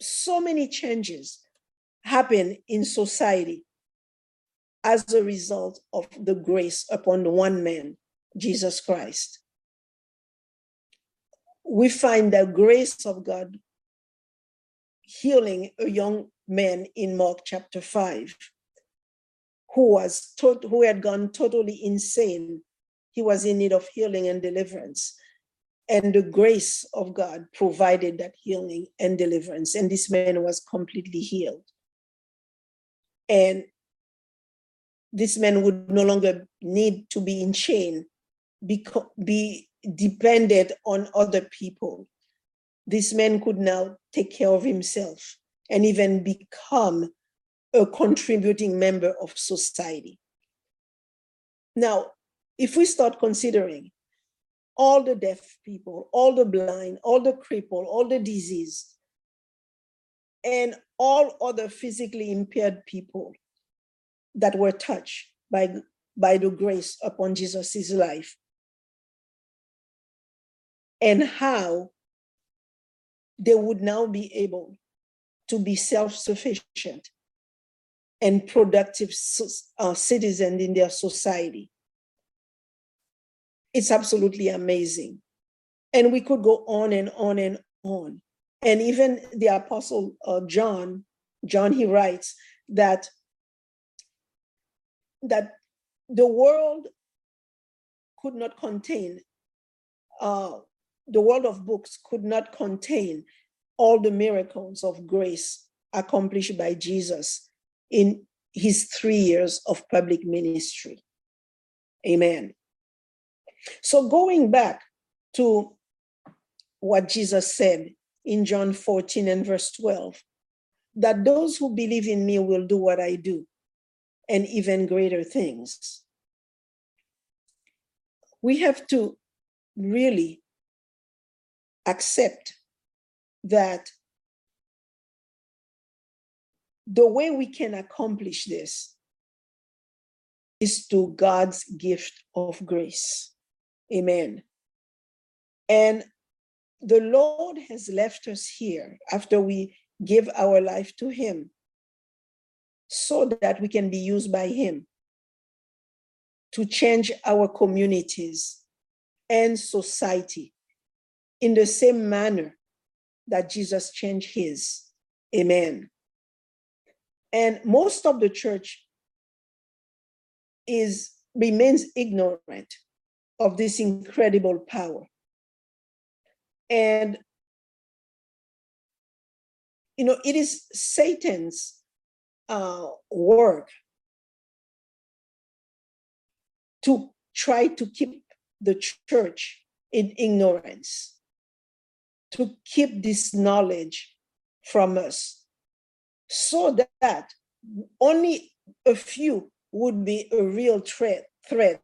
so many changes happen in society as a result of the grace upon the one man, Jesus Christ we find the grace of God healing a young man in Mark chapter 5, who was tot- who had gone totally insane. He was in need of healing and deliverance. And the grace of God provided that healing and deliverance. And this man was completely healed. And this man would no longer need to be in chain, be, be dependent on other people. This man could now take care of himself and even become a contributing member of society. Now, if we start considering all the deaf people, all the blind, all the crippled, all the diseased, and all other physically impaired people that were touched by, by the grace upon Jesus' life, and how they would now be able to be self sufficient and productive uh, citizens in their society. It's absolutely amazing. And we could go on and on and on. And even the Apostle uh, John, John, he writes that, that the world could not contain, uh, the world of books could not contain all the miracles of grace accomplished by Jesus in his three years of public ministry. Amen. So, going back to what Jesus said in John 14 and verse 12, that those who believe in me will do what I do and even greater things. We have to really accept that the way we can accomplish this is to God's gift of grace. Amen. And the Lord has left us here after we give our life to Him so that we can be used by Him to change our communities and society in the same manner that Jesus changed His. Amen. And most of the church is remains ignorant of this incredible power. And you know, it is Satan's uh, work to try to keep the church in ignorance, to keep this knowledge from us so that only a few would be a real threat, threat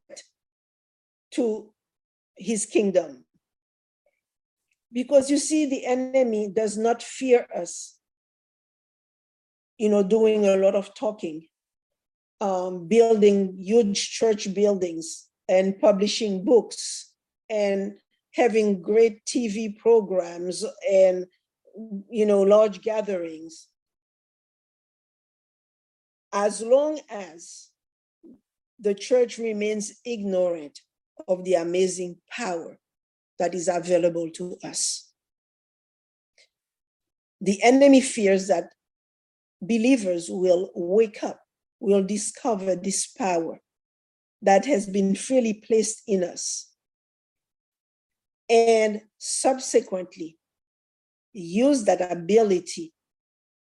to his kingdom. Because you see, the enemy does not fear us, you know, doing a lot of talking, um, building huge church buildings and publishing books and having great TV programs and, you know, large gatherings as long as the church remains ignorant of the amazing power that is available to us. The enemy fears that believers will wake up, will discover this power that has been freely placed in us, and subsequently use that ability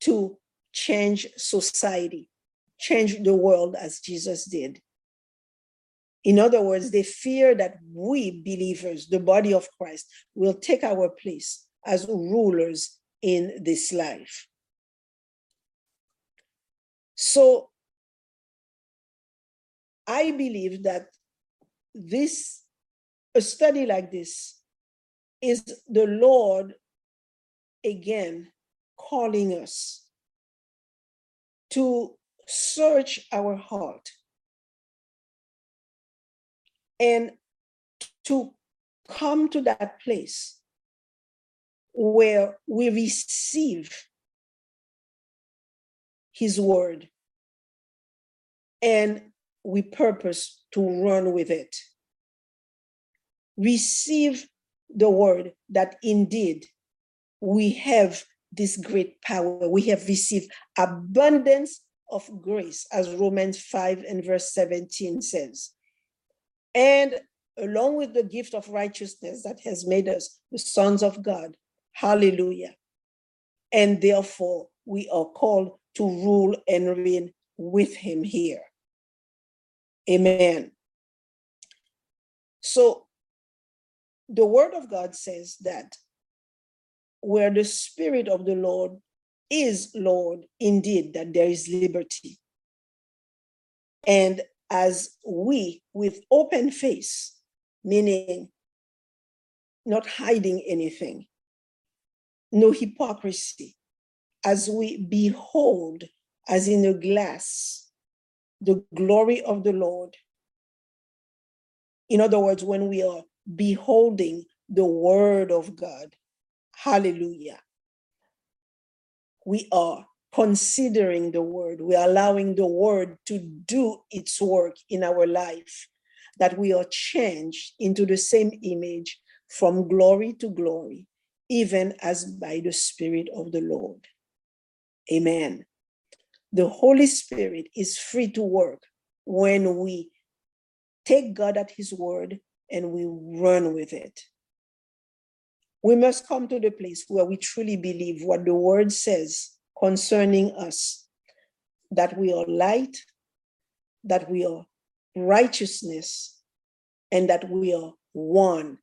to change society change the world as Jesus did. In other words, they fear that we believers, the body of Christ, will take our place as rulers in this life. So I believe that this, a study like this, is the Lord again calling us to search our heart and to come to that place where we receive his word and we purpose to run with it. Receive the word that indeed we have this great power. We have received abundance of grace, as Romans 5 and verse 17 says. And along with the gift of righteousness that has made us the sons of God. Hallelujah. And therefore, we are called to rule and reign with him here. Amen. So, the word of God says that where the Spirit of the Lord is Lord, indeed, that there is liberty. And as we, with open face, meaning not hiding anything, no hypocrisy, as we behold, as in a glass, the glory of the Lord. In other words, when we are beholding the word of God, hallelujah, we are considering the word, we are allowing the word to do its work in our life, that we are changed into the same image from glory to glory, even as by the Spirit of the Lord. Amen. The Holy Spirit is free to work when we take God at His word and we run with it. We must come to the place where we truly believe what the word says concerning us that we are light, that we are righteousness, and that we are one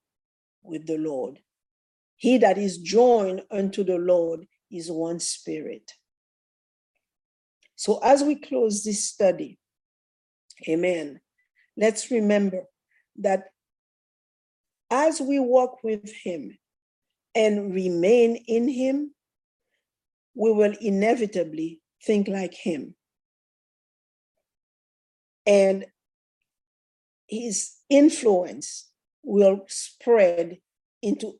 with the Lord. He that is joined unto the Lord is one spirit. So, as we close this study, amen, let's remember that as we walk with Him and remain in Him, we will inevitably think like Him. And His influence will spread into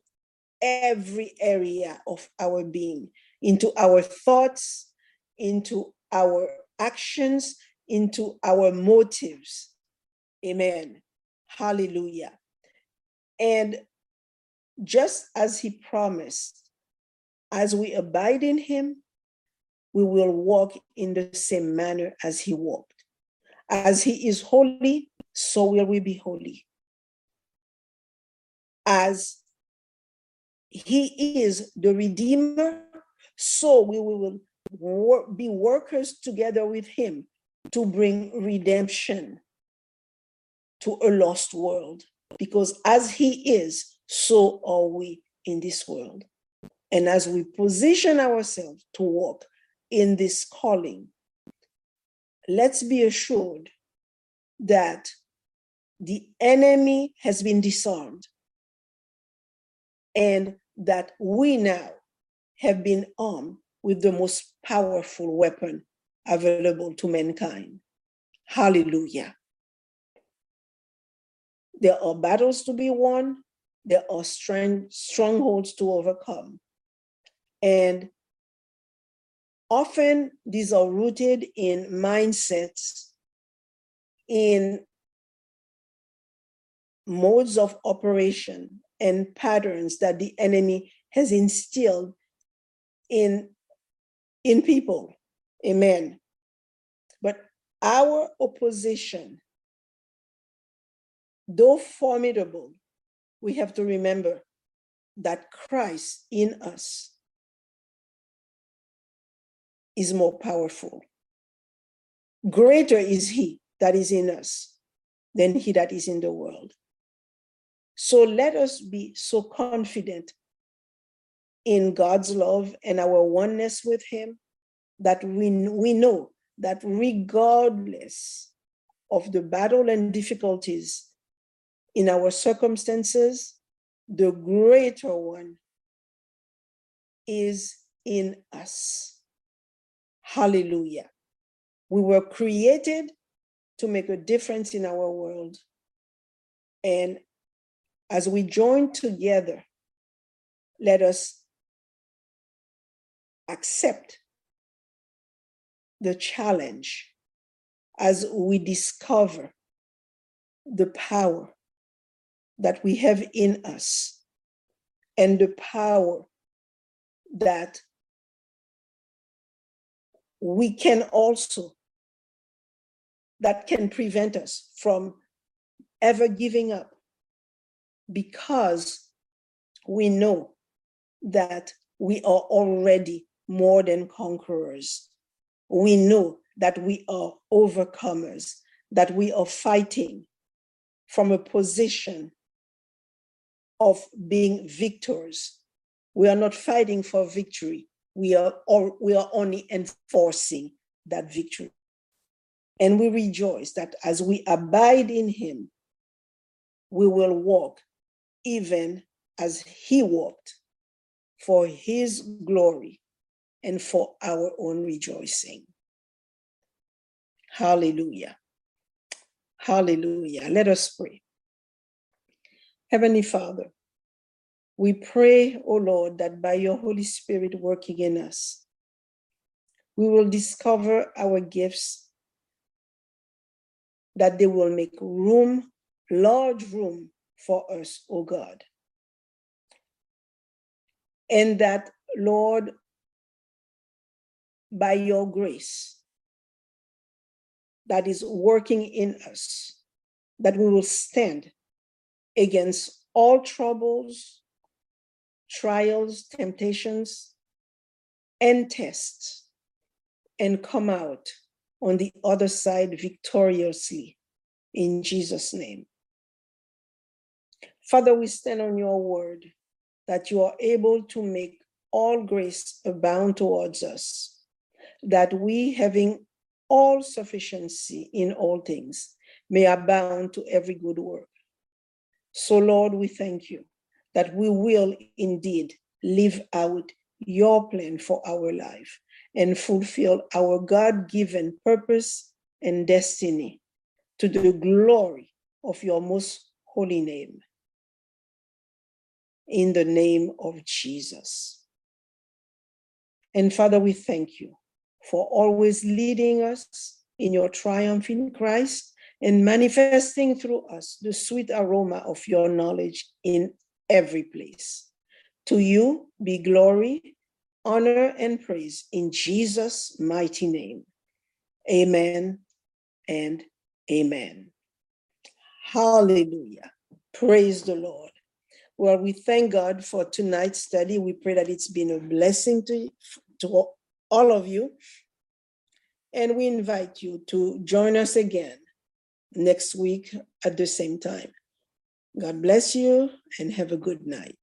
every area of our being, into our thoughts, into our actions, into our motives. Amen. Hallelujah. And just as he promised, as we abide in him, we will walk in the same manner as he walked. As he is holy, so will we be holy. As he is the Redeemer, so we will be workers together with him to bring redemption to a lost world. Because as he is, so are we in this world. And as we position ourselves to walk in this calling, let's be assured that the enemy has been disarmed and that we now have been armed with the most powerful weapon available to mankind. Hallelujah. There are battles to be won, there are strong, strongholds to overcome. And often these are rooted in mindsets, in modes of operation and patterns that the enemy has instilled in in people amen but our opposition though formidable we have to remember that christ in us is more powerful. Greater is he that is in us than he that is in the world. So let us be so confident in God's love and our oneness with Him that we, we know that regardless of the battle and difficulties in our circumstances, the greater one is in us. Hallelujah. We were created to make a difference in our world. And as we join together, let us accept the challenge as we discover the power that we have in us and the power that we can also that can prevent us from ever giving up because we know that we are already more than conquerors. We know that we are overcomers, that we are fighting from a position of being victors. We are not fighting for victory. We are, or, we are only enforcing that victory. And we rejoice that as we abide in him, we will walk even as he walked for his glory and for our own rejoicing. Hallelujah. Hallelujah. Let us pray. Heavenly Father, we pray, O Lord, that by your Holy Spirit working in us, we will discover our gifts, that they will make room, large room for us, O God. And that, Lord, by your grace that is working in us, that we will stand against all troubles, trials, temptations, and tests, and come out on the other side victoriously in Jesus' name. Father, we stand on your word that you are able to make all grace abound towards us, that we, having all sufficiency in all things, may abound to every good work. So, Lord, we thank you that we will indeed live out your plan for our life and fulfill our God given purpose and destiny to the glory of your most holy name. In the name of Jesus. And Father, we thank you for always leading us in your triumph in Christ and manifesting through us the sweet aroma of your knowledge in every place. To you be glory, honor, and praise in Jesus' mighty name. Amen and amen. Hallelujah. Praise the Lord. Well, we thank God for tonight's study. We pray that it's been a blessing to, to all of you. And we invite you to join us again next week at the same time. God bless you and have a good night.